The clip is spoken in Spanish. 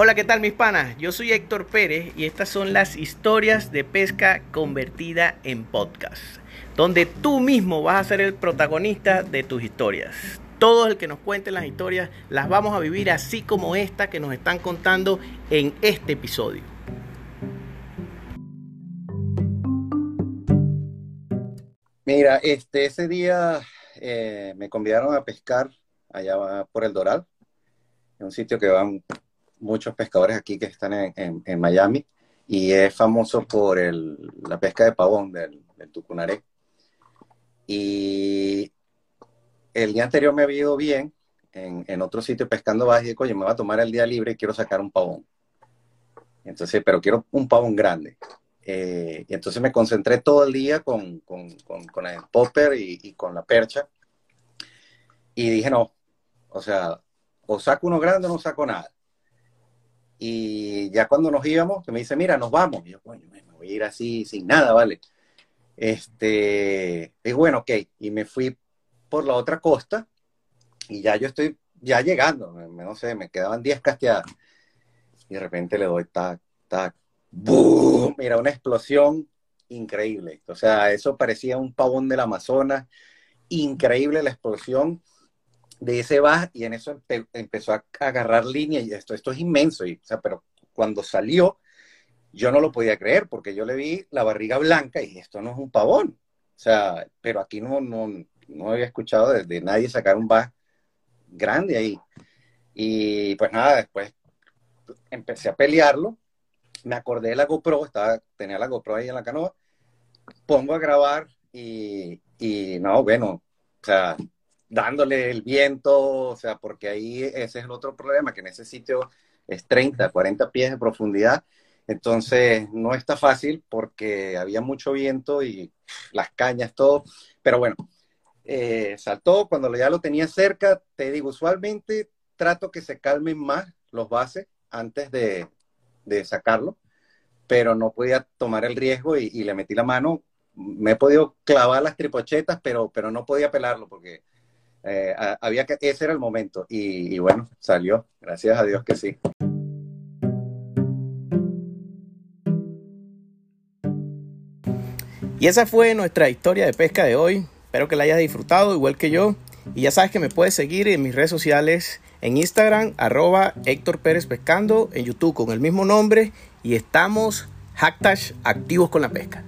Hola, ¿qué tal mis panas? Yo soy Héctor Pérez y estas son las historias de pesca convertida en podcast, donde tú mismo vas a ser el protagonista de tus historias. Todo el que nos cuente las historias las vamos a vivir así como esta que nos están contando en este episodio. Mira, este, ese día eh, me convidaron a pescar allá por el Doral, en un sitio que van muchos pescadores aquí que están en, Miami y es famoso por la pesca de pavón del, Tucunaré. Y el día anterior me había ido bien en, otro sitio pescando bajas y me voy a tomar el día libre y quiero sacar un pavón. Entonces, pero quiero un pavón grande. Eh, y entonces me concentré todo el día con, el popper y, con la percha. Y dije, no, o sea, o saco uno grande o no saco nada. Y ya cuando nos íbamos, me dice, mira, nos vamos. Y yo, coño, me voy a ir así sin nada, ¿vale? Este, es bueno, ok. Y me fui por la otra costa y ya yo estoy ya llegando, no sé, me quedaban 10 casteadas. Y de repente le doy tac, tac, ¡boom! Mira, una explosión increíble. O sea, eso parecía un pavón del Amazonas. Increíble la explosión de ese baja y en eso empezó a agarrar línea y esto, esto es inmenso, y, o sea, pero cuando salió yo no lo podía creer porque yo le vi la barriga blanca y esto no es un pavón, o sea, pero aquí no, no, no había escuchado de, nadie sacar un baja grande ahí. Y pues nada, después empecé a pelearlo, me acordé de la GoPro, estaba, tenía la GoPro ahí en la canoa, pongo a grabar y, y no, bueno, o sea, dándole el viento, o sea, porque ahí ese es el otro problema, que en ese sitio es 30, 40 pies de profundidad, entonces no está fácil porque había mucho viento y las cañas, todo, pero bueno, eh, saltó, cuando ya lo tenía cerca, te digo, usualmente trato que se calmen más los bases antes de, sacarlo, pero no podía tomar el riesgo y, le metí la mano. Me he podido clavar las tripochetas, pero, pero no podía pelarlo porque eh, había que, ese era el momento y, bueno, salió, gracias a Dios que sí. Y esa fue nuestra historia de pesca de hoy. Espero que la hayas disfrutado igual que yo. Y ya sabes que me puedes seguir en mis redes sociales, en Instagram, arroba Héctor Pérez Pescando, en YouTube con el mismo nombre. Y estamos hashtag activos con la pesca.